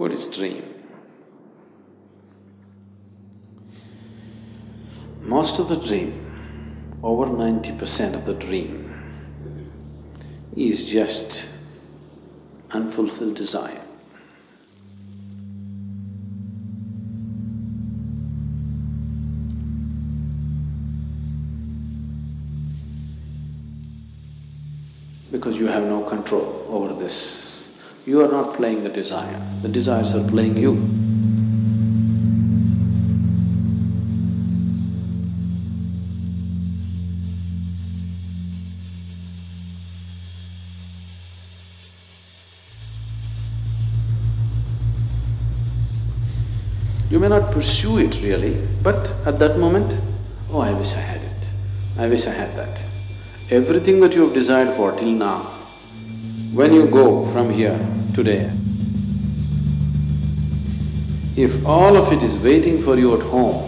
What is dream? Most of the dream, over ninety percent of the dream is just unfulfilled desire. Because you have no control over this. You are not playing the desire, the desires are playing you. You may not pursue it really, but at that moment, oh, I wish I had it, I wish I had that. Everything that you have desired for till now, when you go from here today, if all of it is waiting for you at home,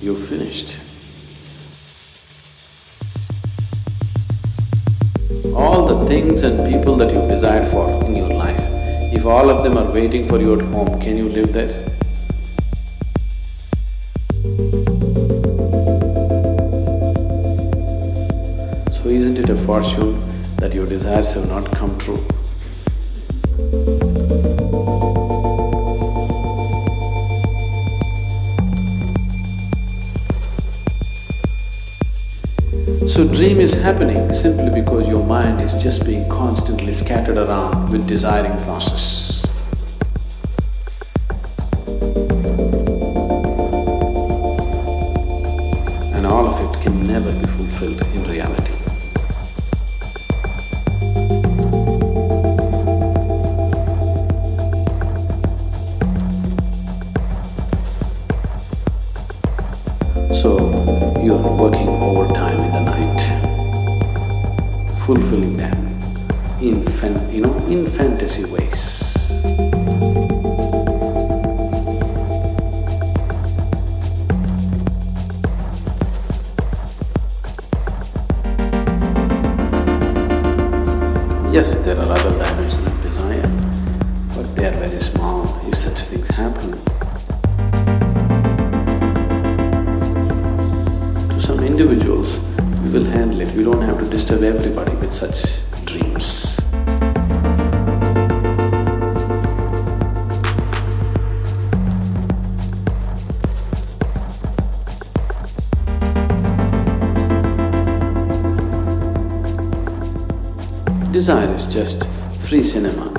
you're finished. All the things and people that you've desired for in your life, if all of them are waiting for you at home, can you live there? So isn't it a fortune that your desires have not come true? So dream is happening simply because your mind is just being constantly scattered around with desiring process. Fulfilling them in you know, in fantasy ways. Desire is just free cinema.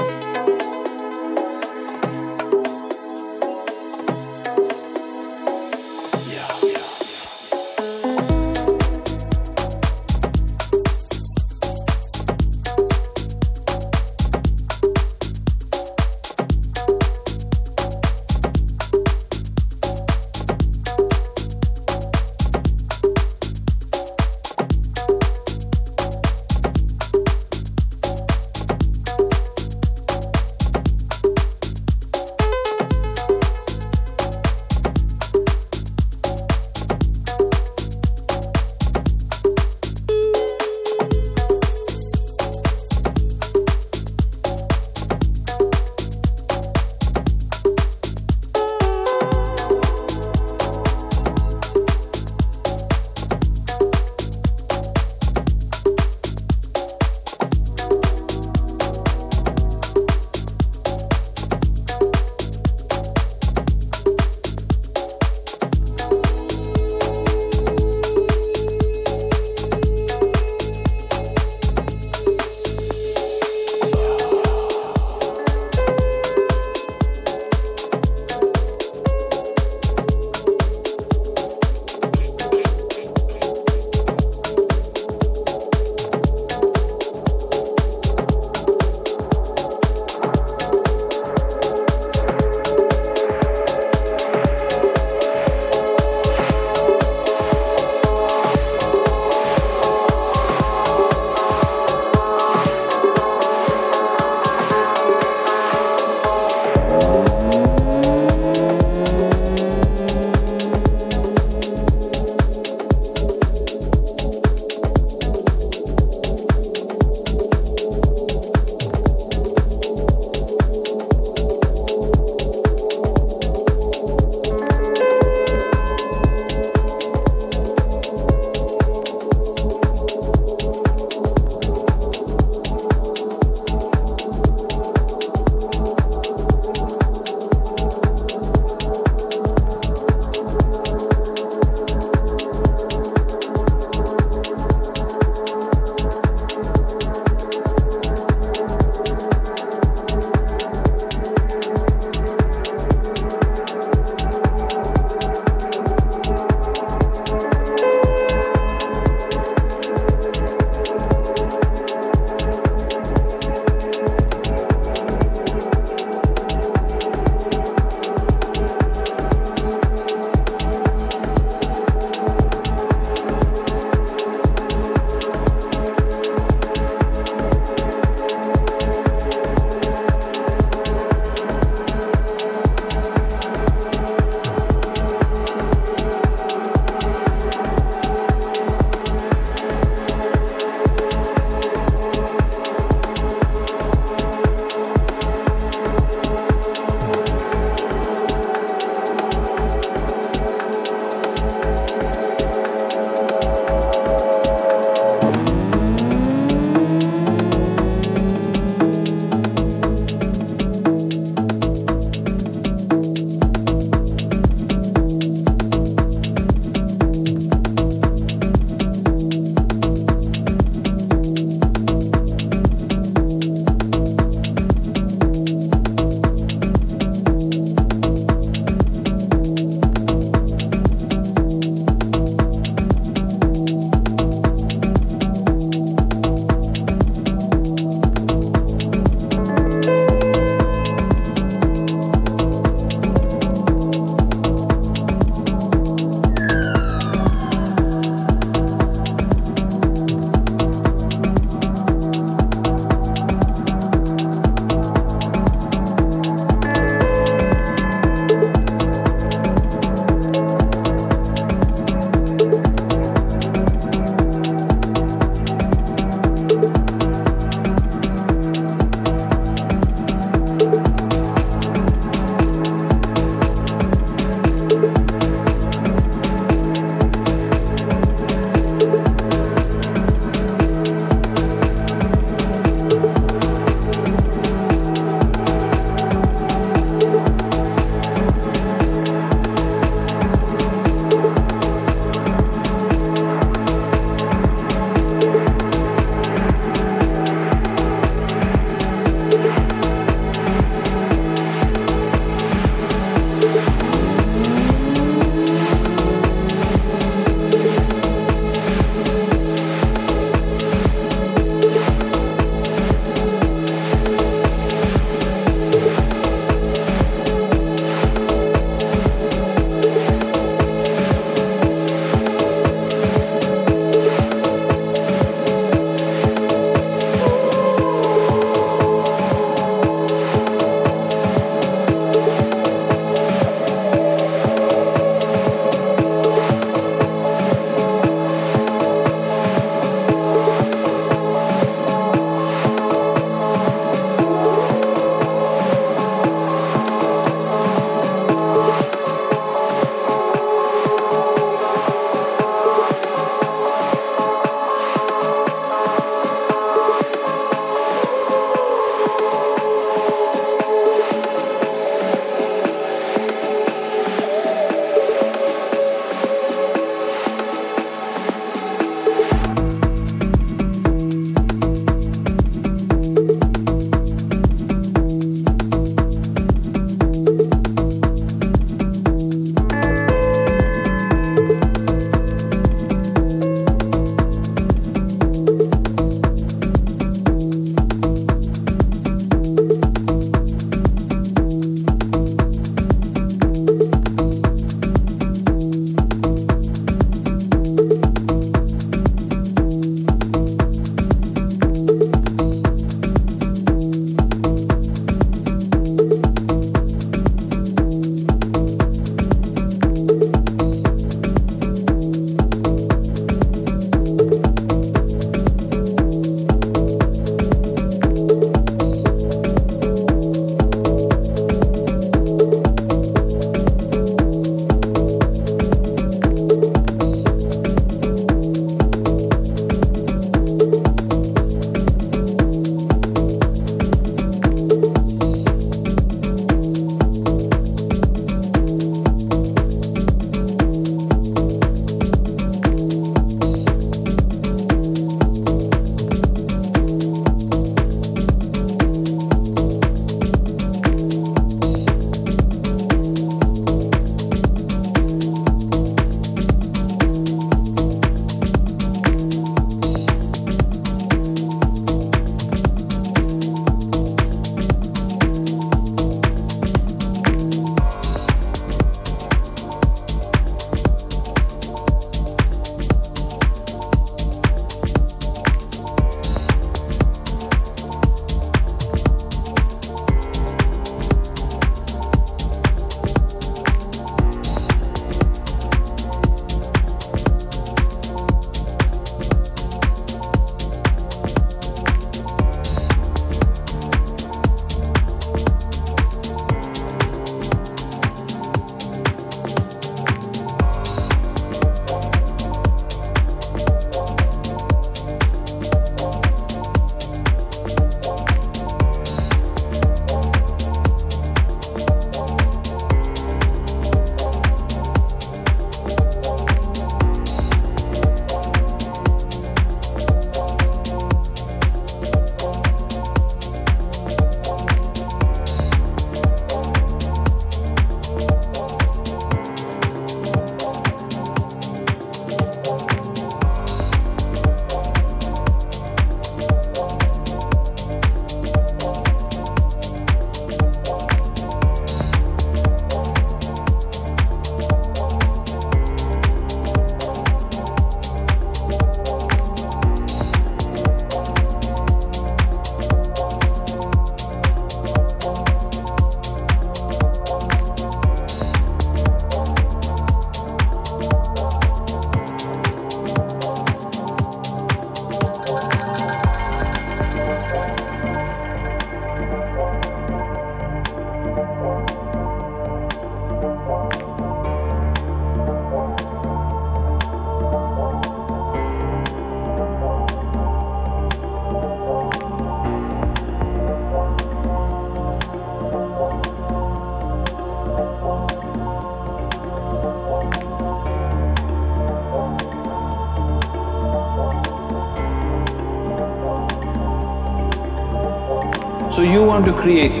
To create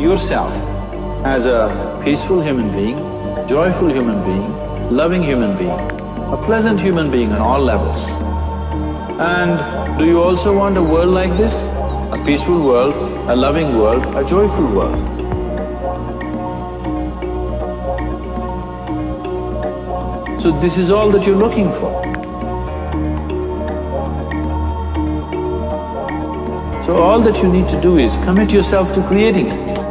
yourself as a peaceful human being, joyful human being, loving human being, a pleasant human being on all levels. And do you also want a world like this? A peaceful world, a loving world, a joyful world. So this is all that you're looking for. All that you need to do is commit yourself to creating it.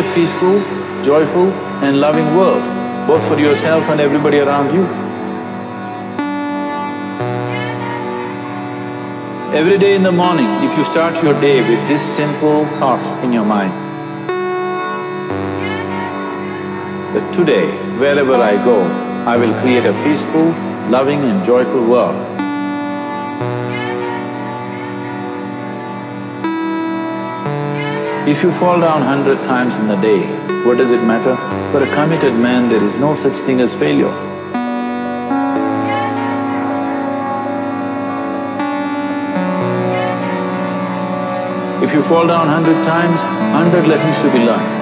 A peaceful, joyful and loving world, both for yourself and everybody around you. Every day in the morning, if you start your day with this simple thought in your mind, that today, wherever I go, I will create a peaceful, loving and joyful world. If you fall down hundred times in a day, what does it matter? For a committed man, there is no such thing as failure. If you fall down hundred times, hundred lessons to be learned.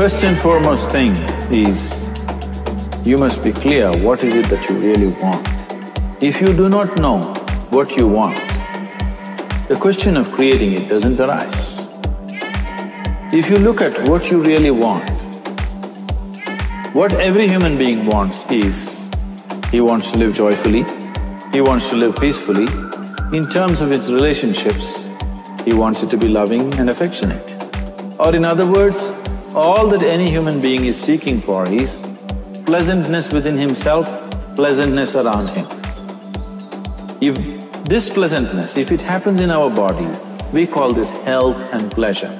First and foremost thing is, you must be clear what is it that you really want. If you do not know what you want, the question of creating it doesn't arise. If you look at what you really want, what every human being wants is, he wants to live joyfully, he wants to live peacefully. In terms of its relationships, he wants it to be loving and affectionate. Or in other words, all that any human being is seeking for is pleasantness within himself, pleasantness around him. If this pleasantness, if it happens in our body, we call this health and pleasure.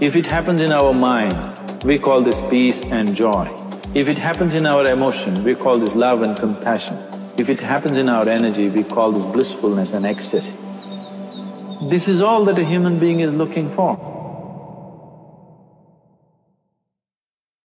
If it happens in our mind, we call this peace and joy. If it happens in our emotion, we call this love and compassion. If it happens in our energy, we call this blissfulness and ecstasy. This is all that a human being is looking for.